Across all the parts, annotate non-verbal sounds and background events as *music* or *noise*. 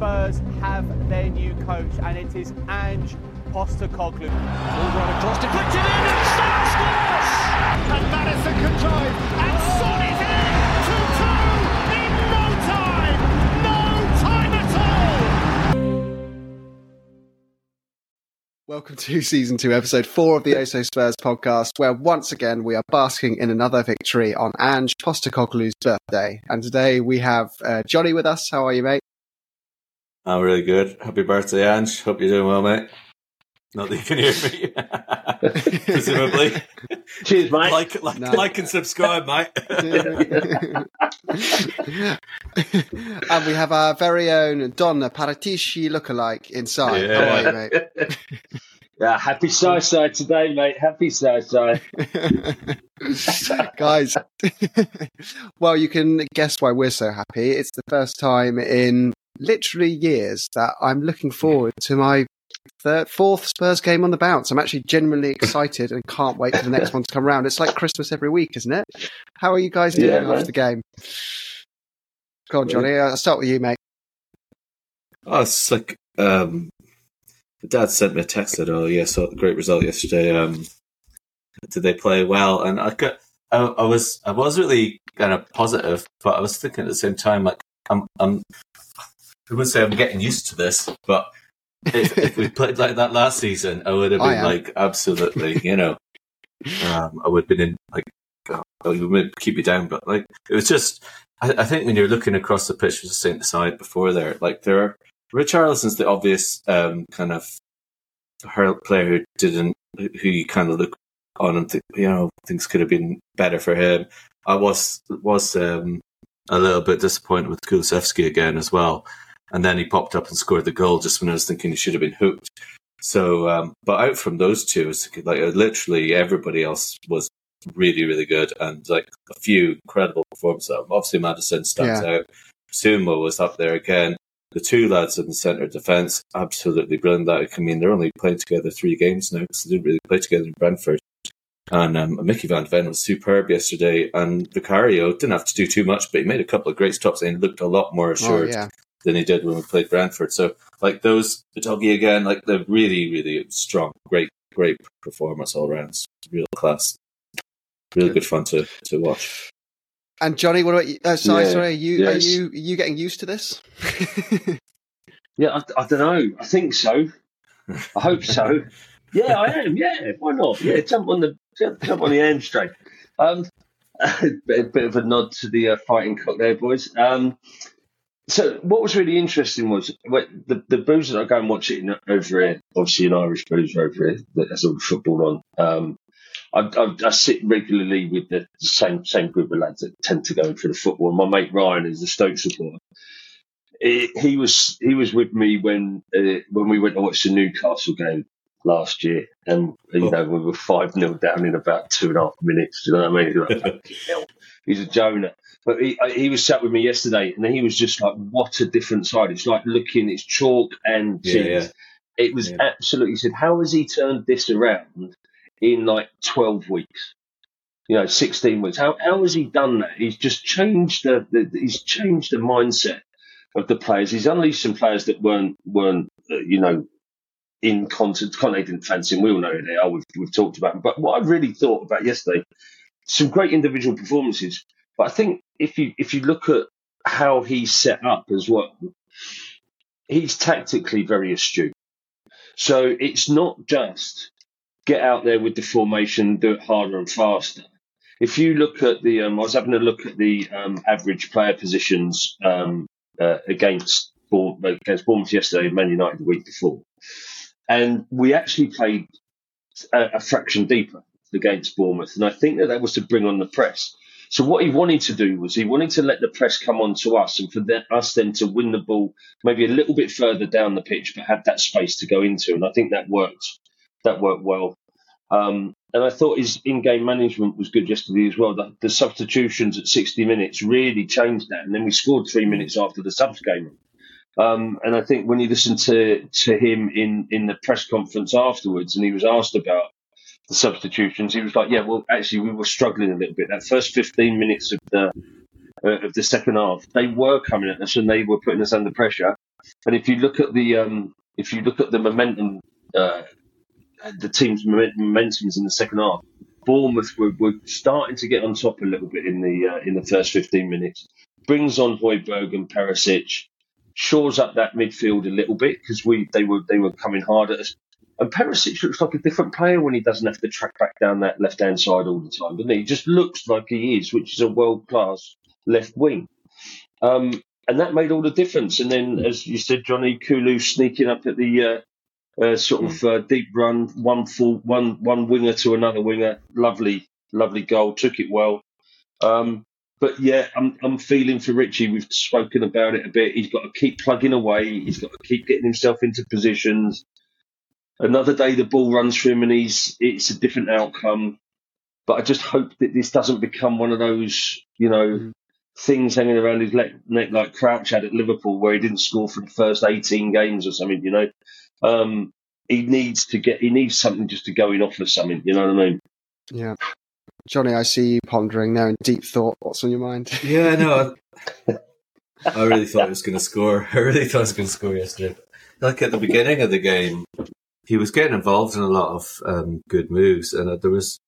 Spurs have their new coach, and it is Ange Postecoglou. All right across, deflected in, and Son scores! And Maddison can drive, and Son is in! 2-2 in no time! No time at all! Welcome to season two, episode four of the Oso Spurs podcast, where once again we are basking in another victory on Ange Postecoglou's birthday. And today we have uh, Johnny with us. How are you, mate? I'm really good. Happy birthday, Ange. Hope you're doing well, mate. Not that you can hear me, *laughs* presumably. Cheers, mate. Like, like, No. like, and subscribe, mate. *laughs* and we have our very own Donna Paratici lookalike inside. How are you, mate? *laughs* Yeah, happy Sci today, mate. Happy Sci Guys, well, you can guess why we're so happy. It's the first time in literally years that I'm looking forward to my third, fourth Spurs game on the bounce. I'm actually genuinely *laughs* excited and can't wait for the next one to come around. It's like Christmas every week, isn't it? How are you guys doing Yeah, after man. the game? Go on, Johnny. I'll start with you, mate. Oh, it's like um, dad sent me a text that, oh, yeah, so great result yesterday. Um, did they play well? And I got, I, I was, I was really kind of positive, but I was thinking at the same time, like, I'm, I'm, I wouldn't say I'm getting used to this, but if, if we played like that last season, I would have been like, absolutely, you know, um, I would have been in like, oh, it would keep you down, but like, it was just, I, I think when you're looking across the pitch, was saying aside before there, like there are Richarlison's the obvious um, kind of her player who didn't, who you kind of look on and think, you know, things could have been better for him. I was was um, a little bit disappointed with Kulusevski again as well, and then he popped up and scored the goal just when I was thinking he should have been hooked. So, um, but out from those two, was like uh, literally everybody else was really, really good, and like a few incredible performances. Obviously, Maddison stands out. Sumo was up there again. The two lads in the centre defence, absolutely brilliant. That I mean, they're only playing together three games now because they didn't really play together in Brentford. And um, Mickey Van Ven was superb yesterday, and Vicario didn't have to do too much, but he made a couple of great stops and looked a lot more Oh, assured yeah. Than he did when we played Brentford. So, like those, the Doggy again, like they're really, really strong, great, great performance all round, real class, really good fun to to watch. And Johnny, what about you? Uh, sorry, Yeah, sorry. Are you yes. are you are you getting used to this? *laughs* Yeah, I, I don't know. I think so. I hope so. *laughs* Yeah, I am. Yeah, why not? Yeah, jump on the jump, jump on the hamstring. Um, a *laughs* bit, bit of a nod to the uh, fighting cock there, boys. Um, so what was really interesting was the the booze that I go and watch it in, over here. Obviously, an Irish boozer over here. that- has all the football on. Um, I, I, I sit regularly with the same same group of lads that tend to go in for the football. My mate Ryan is a Stoke supporter. He- he was he was with me when uh, when we went to watch the Newcastle game last year, and you know we were five 0 down in about two and a half minutes. Do you know what I mean? He's *laughs* like, He's a Jonah. But he, uh, he was sat with me yesterday, and he was just like, "What a different side! It's like looking, it's chalk and Yeah, cheese." yeah. It was Yeah. absolutely. He said, "How has he turned this around in like twelve weeks?" You know, sixteen weeks. How how has he done that? He's just changed the, the he's changed the mindset of the players. He's unleashed some players that weren't weren't uh, you know in content. Conte didn't fancy him. We all know who they are. We've we've talked about them. But what I really thought about yesterday, some great individual performances. But I think if you if you look at how he's set up as well, he's tactically very astute. So it's not just get out there with the formation, do it harder and faster. If you look at the, um, I was having a look at the um, average player positions um, uh, against Bournemouth, against Bournemouth yesterday, and Man United the week before, and we actually played a, a fraction deeper against Bournemouth, and I think that that was to bring on the press. So what he wanted to do was he wanted to let the press come on to us, and for the, us then to win the ball maybe a little bit further down the pitch, but have that space to go into, and I think that worked. That worked well. Um, and I thought his in-game management was good yesterday as well. The, the substitutions at 60 minutes really changed that, and then we scored three minutes after the subs came. Um, and I think when you listen to to him in in the press conference afterwards, and he was asked about the substitutions, he was like, "Yeah, well, actually, we were struggling a little bit. That first 15 minutes of the uh, of the second half, they were coming at us and they were putting us under pressure. And if you look at the um, if you look at the momentum, uh, the team's momentums in the second half, Bournemouth were, were starting to get on top a little bit in the uh, in the first 15 minutes. Brings on Højbjerg and Perisic, shores up that midfield a little bit because we they were they were coming hard at us. And Perisic looks like a different player when he doesn't have to track back down that left hand side all the time, doesn't he? He just looks like he is, which is a world class left wing. Um, and that made all the difference. And then, as you said, Johnny Kulu sneaking up at the uh, uh, sort of uh, deep run, one full, one one winger to another winger. Lovely, lovely goal. Took it well. Um, but yeah, I'm I'm feeling for Richie. We've spoken about it a bit. He's got to keep plugging away. He's got to keep getting himself into positions. Another day the ball runs for him and he's it's a different outcome. But I just hope that this doesn't become one of those, you know, mm. things hanging around his neck like Crouch had at Liverpool, where he didn't score for the first 18 games or something. You know, um, he needs to get he needs something just to go in off of something. You know what I mean? Yeah. Johnny, I see you pondering now in deep thought. What's on your mind? *laughs* Yeah, no, I, I really thought he was going to score. *laughs* I really thought he was going to score yesterday. Like at the beginning of the game, he was getting involved in a lot of um, good moves, and uh, there was,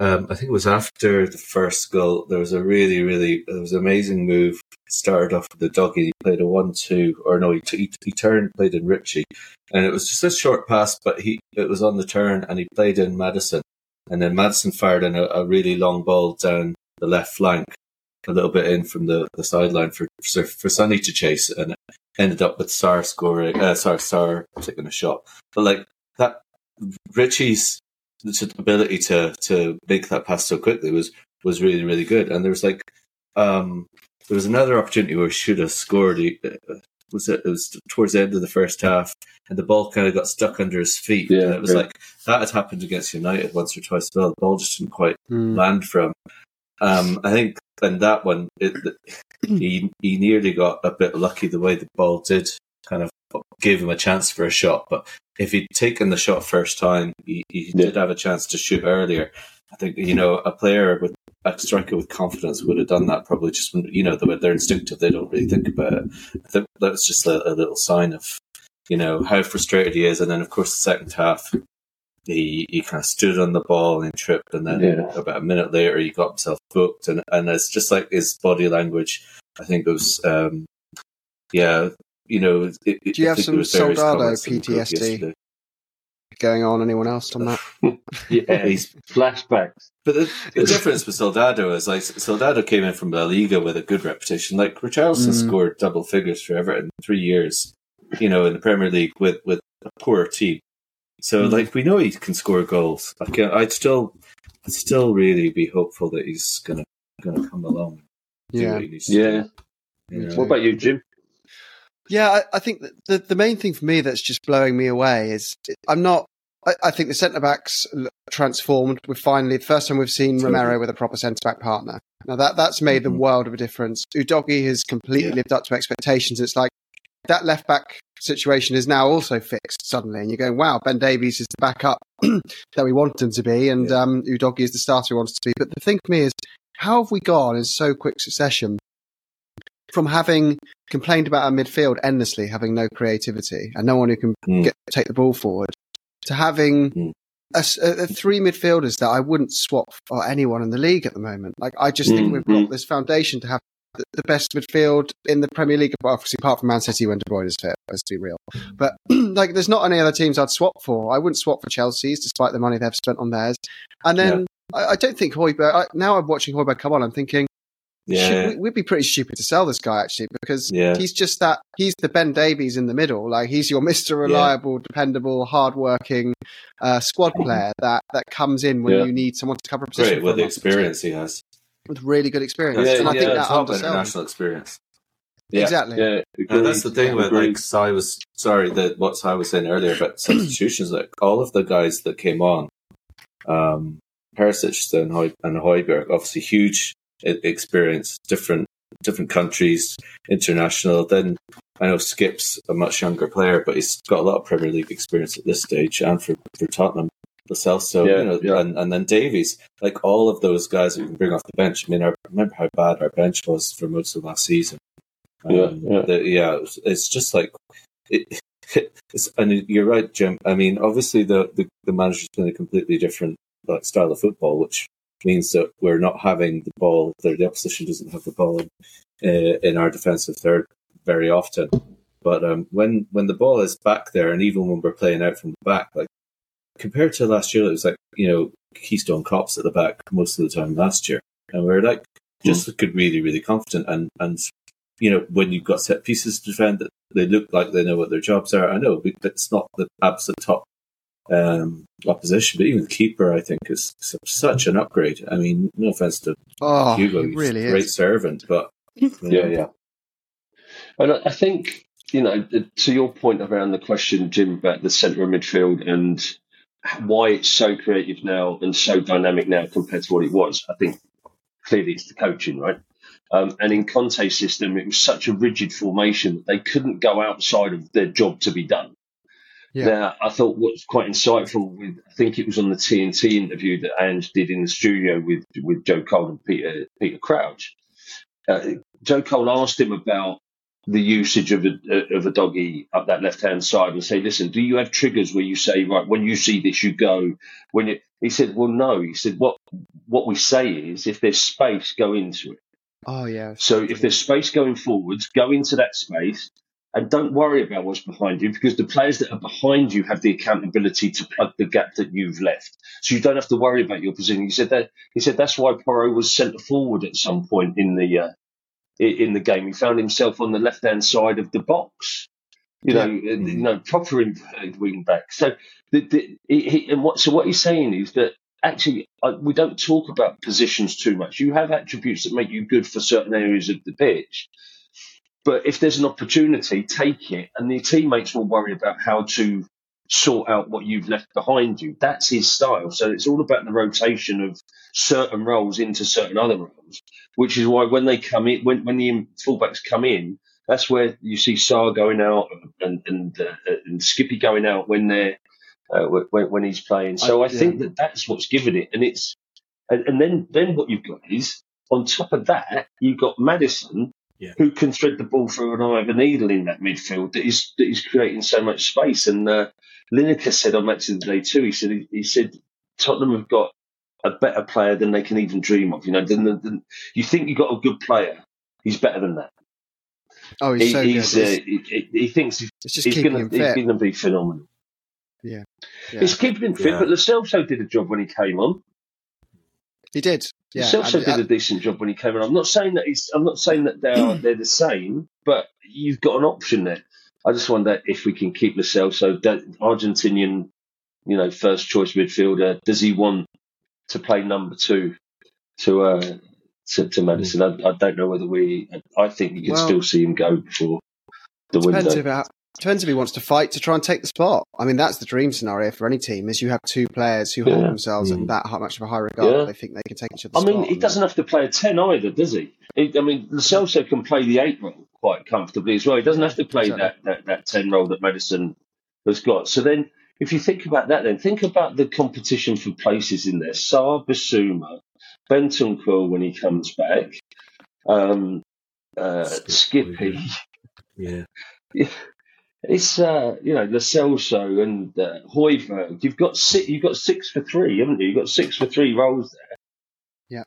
um, I think it was after the first goal, there was a really, really, it was amazing move. Started off with the doggy, he played a one-two, or no, he, he, he turned, played in Richie, and it was just a short pass, but he it was on the turn, and he played in Maddison, and then Maddison fired in a, a really long ball down the left flank, a little bit in from the, the sideline for, for for Sonny to chase, and ended up with Sarr scoring, uh, Sarr Sarr taking a shot. But like that, Richie's ability to to make that pass so quickly was was really really good. And there was like um there was another opportunity where he should have scored. He, uh, was it, it was towards the end of the first half, and the ball kind of got stuck under his feet. Yeah, and it was yeah. like that had happened against United once or twice as well. The ball just didn't quite mm. land from. Um, I think in that one, it, he he nearly got a bit lucky the way the ball did kind of gave him a chance for a shot. But if he'd taken the shot first time, he, he yeah. did have a chance to shoot earlier. I think you know a player with a striker with confidence would have done that probably just when you know they're instinctive they don't really think about it. I think that's just a, a, little sign of you know how frustrated he is, and then of course the second half he he kind of stood on the ball and tripped, and then yeah. about a minute later he got himself booked, and and it's just like his body language. I think it was um, yeah you know, it, do you have some Soldado PTSD going on? Anyone else on that? *laughs* yeah, he's flashbacks. But the, the difference with Soldado is like Soldado came in from La Liga with a good reputation. Like Richarlison mm. scored double figures for Everton three years, you know, in the Premier League with with a poor team. So mm. like we know he can score goals. Like I'd still, I'd still really be hopeful that he's gonna gonna come along. Yeah, yeah. You? What about you, Jim? Yeah, I, I think the the main thing for me that's just blowing me away is I'm not. I, I think the centre backs transformed. We're finally the first time we've seen Romero with a proper centre back partner. Now that that's made mm-hmm. the world of a difference. Udogie has completely yeah. lived up to expectations. It's like that left back situation is now also fixed suddenly, and you're going, "Wow, Ben Davies is the backup *clears throat* that we wanted him to be, and yeah. um, Udogie is the starter we wanted to be." But the thing for me is, how have we gone in so quick succession from having complained about our midfield endlessly, having no creativity and no one who can mm. get, take the ball forward, to having mm. a, a, three midfielders that I wouldn't swap for anyone in the league at the moment. Like I just mm. think we've got hmm. this foundation to have the, the, best midfield in the Premier League, obviously apart from Man City when De Bruyne is fit. Let's be real. But *clears throat* like, there's not any other teams I'd swap for. I wouldn't swap for Chelsea's, despite the money they've spent on theirs. And then yeah. I, I, don't think Højbjerg. now I'm watching Højbjerg come on. I'm thinking yeah. We'd be pretty stupid to sell this guy actually because yeah. he's just that he's the Ben Davies in the middle. Like he's your *laughs* Mister Reliable, yeah. dependable, hardworking uh, squad player that that comes in when yeah. you need someone to cover a position. Great with the experience he has. With really good experience, yeah, and I think that international experience. Yeah. Exactly. Yeah, and that's the thing with like I was sorry that what I was saying earlier about *clears throat* substitutions. like all of the guys that came on, um, Perisic and, Hoy- and Højbjerg, obviously huge experience, different different countries, international. Then I know Skip's a much younger player, but he's got a lot of Premier League experience at this stage, and for, for Tottenham themselves. So yeah, you know, yeah. and, and then Davies, like all of those guys that you can bring off the bench. I mean, I remember how bad our bench was for most of last season. Um, Yeah, yeah. the- yeah, it's, it's just like it, *laughs* it's, and you're right, Jim. I mean, obviously the, the the manager's playing a completely different like style of football, which means that we're not having the ball. The, the opposition doesn't have the ball in, uh, in our defensive third very often. But um, when when the ball is back there, and even when we're playing out from the back, like compared to last year, it was like you know Keystone Cops at the back most of the time last year, and we're like just looking really really confident and and you know when you've got set pieces to defend, that they look like they know what their jobs are. I know but it's not the absolute top um, opposition, but even the keeper, I think, is such an upgrade. I mean, no offense to Oh, Hugo, he's really a great is. servant, but *laughs* you know, Yeah, yeah. And I I think, you know, to your point around the question, Jim, about the centre of midfield and why it's so creative now and so dynamic now compared to what it was, I think clearly it's the coaching, right? Um, and in Conte's system, it was such a rigid formation that they couldn't go outside of their job to be done. Yeah. Now, I thought what's quite insightful with, I think it was on the TNT interview that Ange did in the studio with, with Joe Cole and Peter, Peter Crouch. Uh, Joe Cole asked him about the usage of a, of a doggy up that left hand side and say, listen, do you have triggers where you say, right, when you see this, you go? When you, he said, well, no. He said, what what we say is, if there's space, go into it. Oh yeah. So if there's space going forwards, go into that space and don't worry about what's behind you because the players that are behind you have the accountability to plug the gap that you've left. So you don't have to worry about your position. He said that he said that's why Porro was centre forward at some point in the uh, in the game. He found himself on the left hand side of the box. You know, uh, you know, proper inverted wing back. So the, the, he, and what so what he's saying is that actually uh, we don't talk about positions too much. You have attributes that make you good for certain areas of the pitch, but if there's an opportunity, take it, and the teammates will worry about how to sort out what you've left behind you. That's his style. So it's all about the rotation of certain roles into certain other roles, which is why when they come in, when when the fullbacks come in, that's where you see Sarr going out and and uh, and Skippy going out when they're uh, when, when he's playing. So I, I- yeah. think that that's what's given it, and it's and, and then then what you've got is on top of that you've got Maddison. Yeah. Who can thread the ball through an eye of a needle in that midfield that is that is creating so much space? And uh, Lineker said on Match of the Day too. He said he, he said Tottenham have got a better player than they can even dream of. You know, than, than, you think you've got a good player, he's better than that. Oh, he's He, so he's, good. uh, he, he- he thinks he's, he's going him to he's fit. going to be phenomenal. Yeah. It's keeping him fit, Yeah. but Lo Celso did a job when he came on. He did. Yeah. Celso did a decent job when he came in. I'm not saying that he's. I'm not saying that they're *clears throat* they're the same, but you've got an option there. I just wonder if we can keep Celso, that Argentinian, you know, first choice midfielder. Does he want to play number two to uh to, to Maddison? I, I don't know whether we. I think you can Well, still see him go before the depends window. if it, if he wants to fight to try and take the spot. I mean, that's the dream scenario for any team: is you have two players who hold Yeah. themselves in Mm. that much of a high regard. Yeah. They think they can take each other's I mean, spot. he doesn't have to play a 10 either, does he? he I mean, Lo Celso can play the 8 role quite comfortably as well. He doesn't have to play Exactly. that, that, that 10 role that Maddison has got. So then, if you think about that, then think about the competition for places in there. Sarr Bissouma, Bentancur when he comes back, um, uh, Skippy. Skippy. yeah. *laughs* It's uh, you know Lo Celso and uh, Højbjerg. You've got six. You've got six for three, haven't you? You've got six for three roles there. Yeah,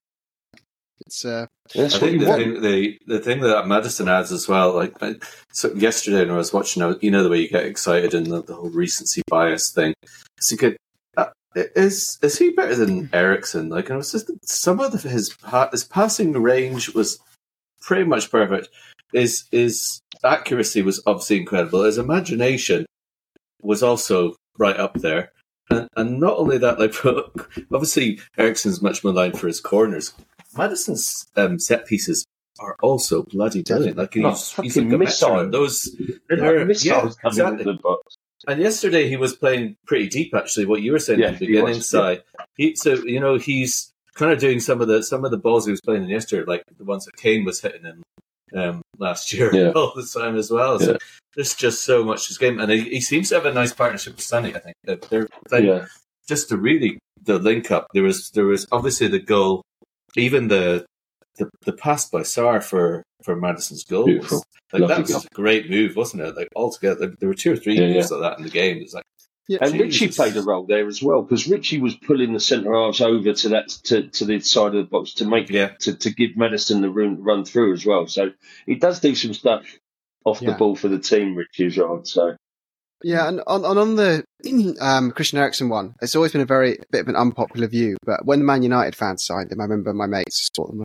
it's uh, That's I what think you the want. thing, the the thing that Maddison adds as well, like I, so yesterday when I was watching, you know the way you get excited and the, the whole recency bias thing. So you could, uh, is is he better than Eriksen? Like, and it was just some of the, his his passing range was pretty much perfect. His his accuracy was obviously incredible. His imagination was also right up there. And, and not only that, like *laughs* obviously Eriksen's much maligned for his corners. Maddison's um, set pieces are also bloody brilliant. Like he's, he's like a missile. Those missiles yeah, coming exactly. into the box. and yesterday he was playing pretty deep. Actually, what you were saying Yeah, at the beginning, was. He, so you know he's kind of doing some of the some of the balls he was playing in yesterday, like the ones that Kane was hitting in um, last year *laughs* Yeah. all the time as well. So Yeah. there's just so much to his game, and he, he seems to have a nice partnership with Sonny. I think they're Yeah, just to really the link up. There was there was obviously the goal, even the the, the pass by Sarr for for Maddison's goal Beautiful. was like Lovely that was goal. a great move, wasn't it? Like altogether, there were two or three Yeah, moves like that in the game. It's like Yeah. And Richie played a role there as well because Richie was pulling the centre halves over to that to, to the side of the box to make Yeah. to, to give Maddison the room to run through as well. So he does do some stuff off the ball for the team, Richie as. So Yeah, and on, and on the *clears throat* um, Christian Eriksen one, it's always been a very bit of an unpopular view. But when the Man United fans signed him, I remember my mates thought them.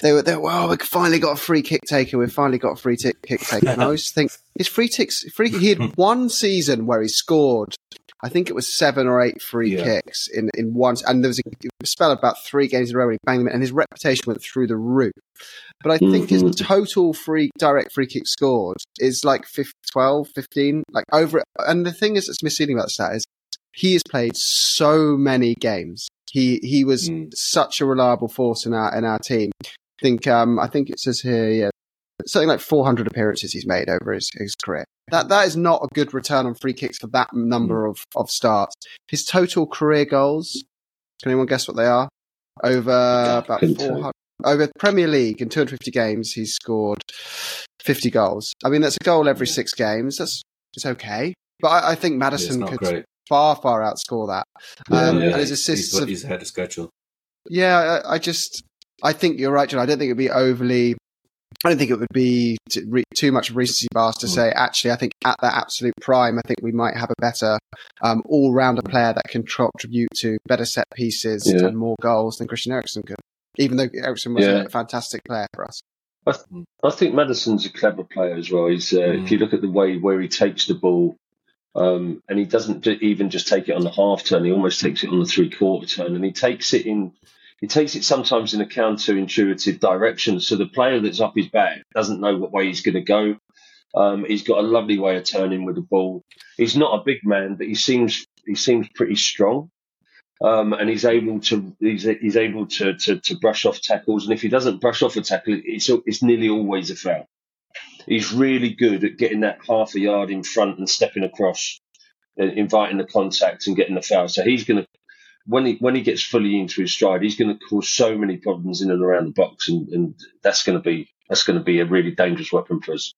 They were, they were, well, we finally got a free kick taker. We've finally got a free tick kick taker. And I always think his free ticks, free. He had *laughs* one season where he scored. I think it was seven or eight free Yeah. kicks in in one, and there was a, spell of about three games in a row where he banged them, in, and his reputation went through the roof. But I think his Mhm. total free direct free kick scored is like 15, 12, 15, like over. And the thing is that's misleading about the stat is he has played so many games. He he was Mm. such a reliable force in our in our team. I think um I think it says here yeah something like 400 appearances he's made over his, his career. That that is not a good return on free kicks for that number of of starts. His total career goals. Can anyone guess what they are? Over about 400 over Premier League in 250 games, he's scored 50 goals. I mean, that's a goal every six games. That's it's okay, but I, I think Maddison could great. far far outscore that. Um, Yeah, and his he's, assists, have, he's ahead of schedule. yeah, I, I just I think you're right, John. I don't think it'd be overly. I don't think it would be t- re- too much of recency bias to Mm. say. Actually, I think at that absolute prime, I think we might have a better um, all-rounder player that can contribute to better set pieces Yeah. and more goals than Christian Eriksen could. Even though Eriksen was Yeah. a fantastic player for us. I think Maddison's a clever player as well. He's uh, Mm. if you look at the way where he takes the ball, um, and he doesn't ju- even just take it on the half turn. He almost takes it on the three quarter turn, and he takes it in. He takes it sometimes in a counterintuitive direction. So the player that's up his back doesn't know what way he's going to go. Um, he's got a lovely way of turning with the ball. He's not a big man, but he seems he seems pretty strong. Um, and he's able to he's, he's able to, to to brush off tackles. And if he doesn't brush off a tackle, it's it's nearly always a foul. He's really good at getting that half a yard in front and stepping across, uh, inviting the contact and getting the foul. So he's going to when he when he gets fully into his stride, he's going to cause so many problems in and around the box, and, and that's going to be that's going to be a really dangerous weapon for us.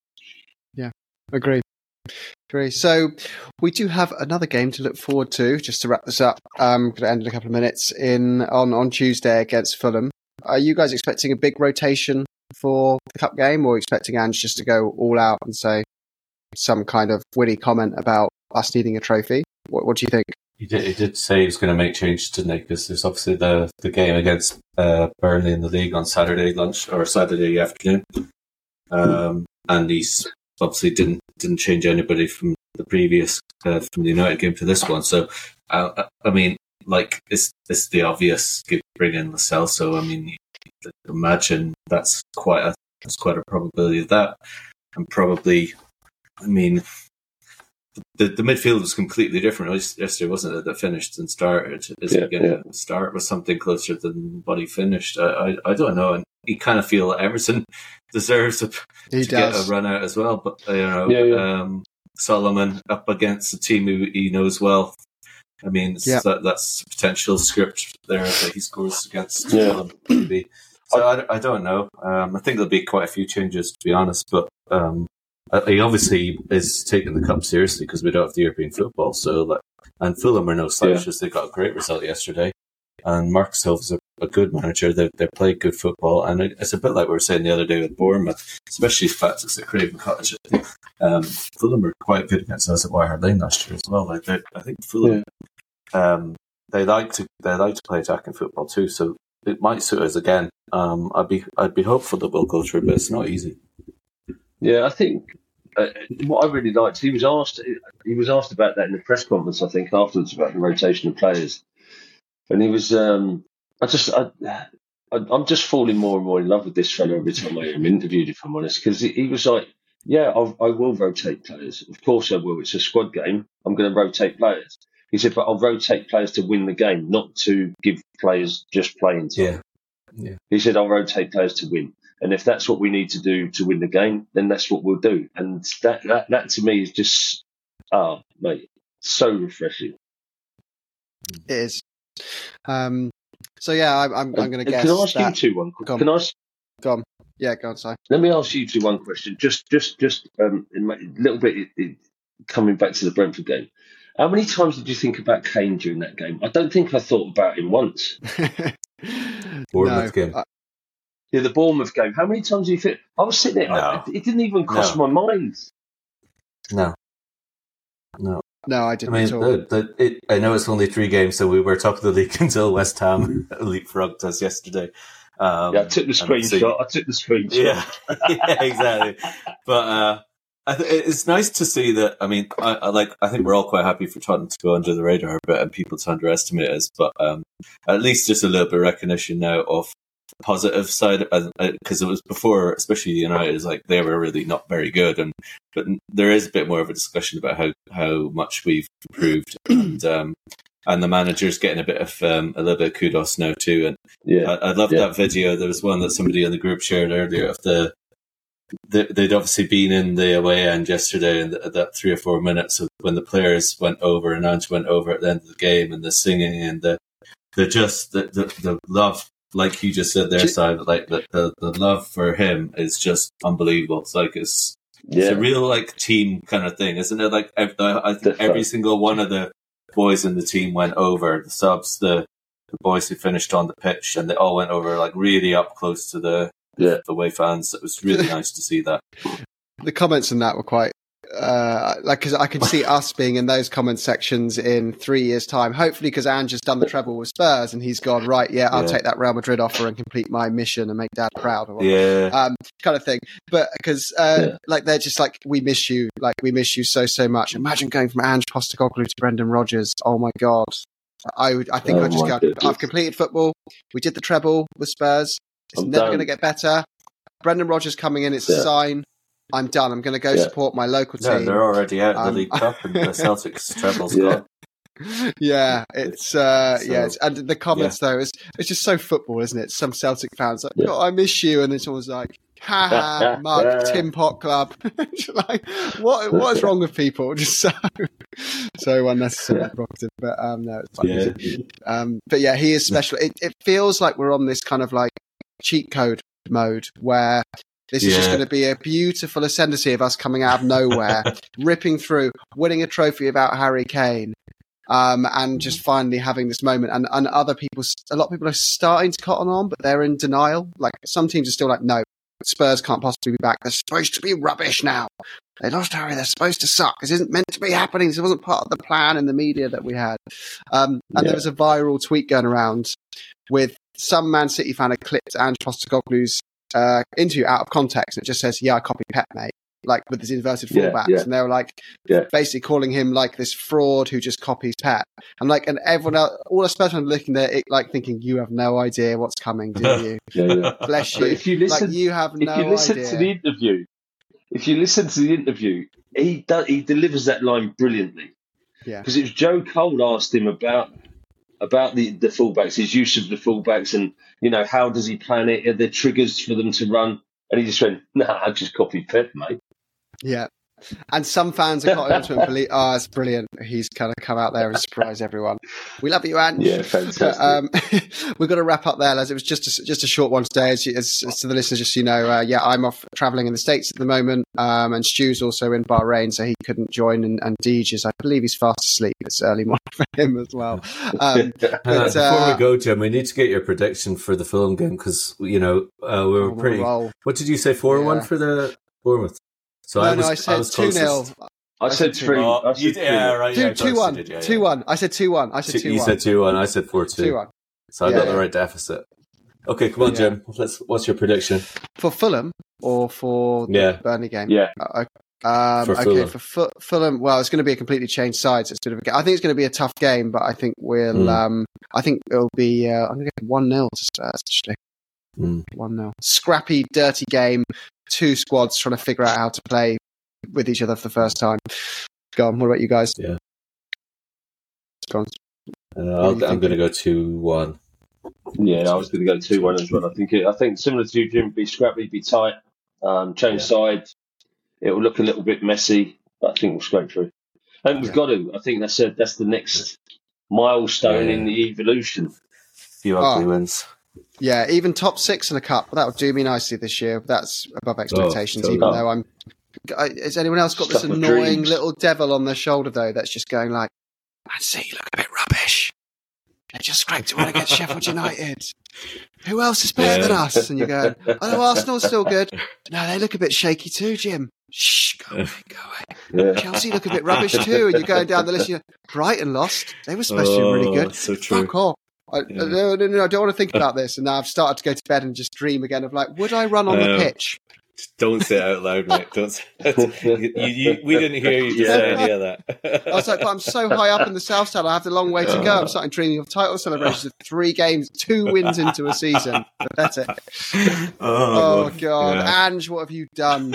Yeah, agree. Agree. So we do have another game to look forward to. Just to wrap this up, um, going to end in a couple of minutes in on on Tuesday against Fulham. Are you guys expecting a big rotation for the cup game, or expecting Ange just to go all out and say some kind of witty comment about us needing a trophy? What, what do you think? He did, he did say he was going to make changes, didn't he? Because there's obviously the, the game against uh, Burnley in the league on Saturday lunch or Saturday afternoon, um, and he's obviously didn't didn't change anybody from the previous uh, from the United game to this one. So, I mean, like it's it's the obvious bring in Lo Celso. So, I mean, imagine that's quite a that's quite a probability of that, and probably, I mean, the, the midfield was completely different yesterday, wasn't it? That finished and started. Is Yeah, it going yeah. to start with something closer than what he finished? I, I, I don't know. And you kind of feel that Emerson *laughs* deserves a, He to get a run out as well. But you know, Yeah, yeah. Um, Solomon up against a team who he knows well. I mean, Yeah. that, that's potential script there that he scores against. Yeah. Fulham, maybe. So I, I don't know. Um, I think there'll be quite a few changes, to be honest. But um, he obviously is taking the cup seriously because we don't have the European football. So, like, and Fulham are no slouches. They got a great result yesterday, and Marco Silva's a, a good manager. They they play good football, and it, it's a bit like we were saying the other day with Bournemouth, especially the fact it's at Craven Cottage. Um, Fulham were quite good against us at White Hart Lane last year as well. Like they- I think Fulham, um, they like to they like to play attacking football too. So it might suit us again. Um, I'd be I'd be hopeful that we'll go through, but it's not easy. Yeah, I think uh, what I really liked, he was asked, he was asked about that in the press conference. I think afterwards about the rotation of players, and he was, um, I just, I, I, I'm just falling more and more in love with this fellow every time I am interviewed. If I'm honest, because he, he was like, yeah, I'll, I will rotate players. Of course I will. It's a squad game. I'm going to rotate players. He said, but I'll rotate players to win the game, not to give players just playing time. Yeah. Yeah. He said, I'll rotate players to win. And if that's what we need to do to win the game, then that's what we'll do. And that, that, that to me is just, ah, mate, so refreshing. It is. Um, so yeah, I'm I'm, I'm going to And guess Can I ask that. you two one? Go on. Can I ask, Go on. Yeah, go on, Sorry. Let me ask you two one question. Just, just, just um, a little bit it, it, coming back to the Brentford game. How many times did you think about Kane during that game? I don't think I thought about him once. *laughs* Bournemouth game. I- Yeah, the Bournemouth game. How many times do you think? I was sitting there. I, it didn't even cross No. my mind. No. No. no, I I didn't I mean, at all. the, the, it, I know it's only three games, so we were top of the league *laughs* until West Ham *laughs* leapfrogged us yesterday. Um, Yeah, I took the and so- screenshot. I took the screenshot. yeah, *laughs* yeah, exactly. But uh, I th- it's nice to see that. I mean, I, I like. I think we're all quite happy for Tottenham to go under the radar a bit and people to underestimate us. But um, at least just a little bit of recognition now of the positive side, because it was before, especially the United, is like they were really not very good, and but there is a bit more of a discussion about how how much we've improved *clears throat* and. Um, and the manager's getting a bit of um, a little bit of kudos now too, and yeah. I, I loved Yeah. that video. There was one that somebody in the group shared earlier of the, the they'd obviously been in the away end yesterday, and th- that three or four minutes of when the players went over and Ange went over at the end of the game, and the singing and the the just the the, the love, like you just said there, Do- side like the, the the love for him is just unbelievable. It's like it's it's a real like team kind of thing, isn't it? Like ev- I think Definitely. every single one of the boys in the team went over the subs, the the boys who finished on the pitch, and they all went over like really up close to the Yeah. the away fans. It was really *laughs* nice to see that. the comments in that were quite uh, like because I could see *laughs* us being in those comment sections in three years' time. Hopefully, because Ange has done the treble with Spurs and he's gone right. Yeah, I'll Yeah. take that Real Madrid offer and complete my mission and make Dad proud. Or. Yeah, Um, kind of thing, but because uh, Yeah. like they're just like we miss you, like we miss you so so much. Imagine going from Ange Postecoglou to Brendan Rodgers. Oh my god, I would. I think Oh I just go. goodness. I've completed football. We did the treble with Spurs. It's I'm never going to get better. Brendan Rodgers coming in. It's a sign. I'm done. I'm going to go Yeah. support my local team. no, team. they're already out of the Um, League Cup, and the *laughs* Celtics treble's Yeah. gone. *laughs* yeah, it's uh, So- yeah, it's, and the comments though, it's it's just so football, isn't it? Some Celtic fans like, Yeah. "Oh, I miss you," and it's always like, "Ha ha, *laughs* Mark Tim Pot Club." Just like, what what is wrong with people? Just so so unnecessarily Yeah. provocative, but um, no, it's fine. Yeah, Um, but yeah, he is special. It, it feels like we're on this kind of like cheat code mode where this is just going to be a beautiful ascendancy of us coming out of nowhere, *laughs* ripping through, winning a trophy about Harry Kane. Um, and just finally having this moment, and, and other people, a lot of people are starting to cotton on, but they're in denial. Like some teams are still like, no, Spurs can't possibly be back. They're supposed to be rubbish now. They lost Harry. They're supposed to suck. This isn't meant to be happening. This wasn't part of the plan in the media that we had. Um, and Yeah. there was a viral tweet going around with some Man City fan had clipped Ange Postecoglou's uh, interview out of context. and It just says, "Yeah, I copied Pep, mate." Like with his inverted Yeah, fullbacks, yeah. and they were like, Yeah. basically calling him like this fraud who just copies Pep. And like, and everyone else, all the Spurs looking there, it, like thinking, "You have no idea what's coming, do *laughs* you?" Yeah, yeah. Bless But you. if you listen, like you have no if you listen idea. to the interview, if you listen to the interview, he does, he delivers that line brilliantly. Yeah. Because it was Joe Cole asked him about about the the fullbacks, his use of the fullbacks, and you know how does he plan it? Are there triggers for them to run? And he just went, "Nah, I just copied Pep, mate." Yeah. And some fans are caught into it and believe, oh, it's brilliant. He's kind of come out there and surprised everyone. We love you, Ange. Yeah, fantastic. But, um, *laughs* we've got to wrap up there, lads. It was just a, just a short one today. As, as, as to the listeners, just so you know, uh, yeah, I'm off traveling in the States at the moment. Um, and Stu's also in Bahrain, so he couldn't join. And, and Deej is, I believe he's fast asleep. It's early *laughs* morning for him as well. Um, *laughs* Uh, before uh, we go, Jim, we need to get your prediction for the Fulham game because you know uh, we were pretty. roll. What did you say? Four one for the Bournemouth. So no, I was, no, I said was 2 0. closest. I said said three. Oh, I said you, three. yeah, right. yeah, 2 of course 2 1. did, yeah, yeah. 1. I said 2 1. I said 2 You 1. said two one. I said four 2 two. 1. So I Yeah, got the right deficit. Okay, come on, Yeah. Jim. Let's. What's your prediction? For Fulham or for the Yeah. Burnley game? Yeah. Uh, Um, For okay, Fulham. for Fu- Fulham, well, it's going to be a completely changed side. So it's a bit of a, ga- I think it's going to be a tough game, but I think we'll. Mm. Um, I think it'll be. Uh, I'm going to get one 0 to Spurs. Actually, Mm. one 0 Scrappy, dirty game. Two squads trying to figure out how to play with each other for the first time. Go on. What about you guys? Yeah. Go on. Uh, I'll, I'm going to go two one. Yeah, I was going to go two one as well. I think it, I think similar to you, Jim. Be scrappy, be tight, um, change Yeah. sides. It will look a little bit messy, but I think we'll scrape through. And we've Yeah. got to. I think that's a, that's the next milestone Yeah. in the evolution. Few Oh. ugly wins. Yeah, even top six in a cup. That would do me nicely this year. That's above oh, expectations, totally. even though I'm. I- Has anyone else got this Stuff annoying little devil on their shoulder though? That's just going like, "Man City look a bit rubbish. They just scraped a win against Sheffield United. Who else is better than Yeah. us?" And you go, "Oh, no, Arsenal's still good. *laughs* No, they look a bit shaky too, Jim. Shh, go away, go away. Yeah. Chelsea look a bit rubbish too." And you're going down the list. You're, Brighton lost. They were supposed to be really oh, good. Oh, So true. Fuck off. I, Yeah. no, no, no, I don't want to think *laughs* about this. And now I've started to go to bed and just dream again of like, would I run on the Um, pitch? Don't say it out loud, mate. Don't. Say you, you, we didn't hear you just say any of that. I was like, but I'm so high up in the South Stand, I have a long way to go. I'm starting dreaming of title celebrations of three games, two wins into a season. Pathetic. *laughs* Oh, Lord. God. Yeah. Ange, what have you done?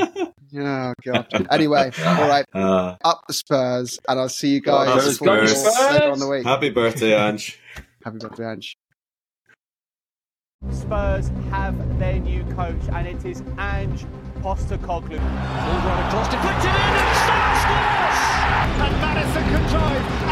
Oh, God. Anyway, all right. Uh, Up the Spurs, and I'll see you guys Up the Spurs. later on the week. happy birthday, Ange having revenge. Spurs have their new coach, and it is Ange Postecoglou. All right across, deflected in, and Salah scores! And Maddison can drive.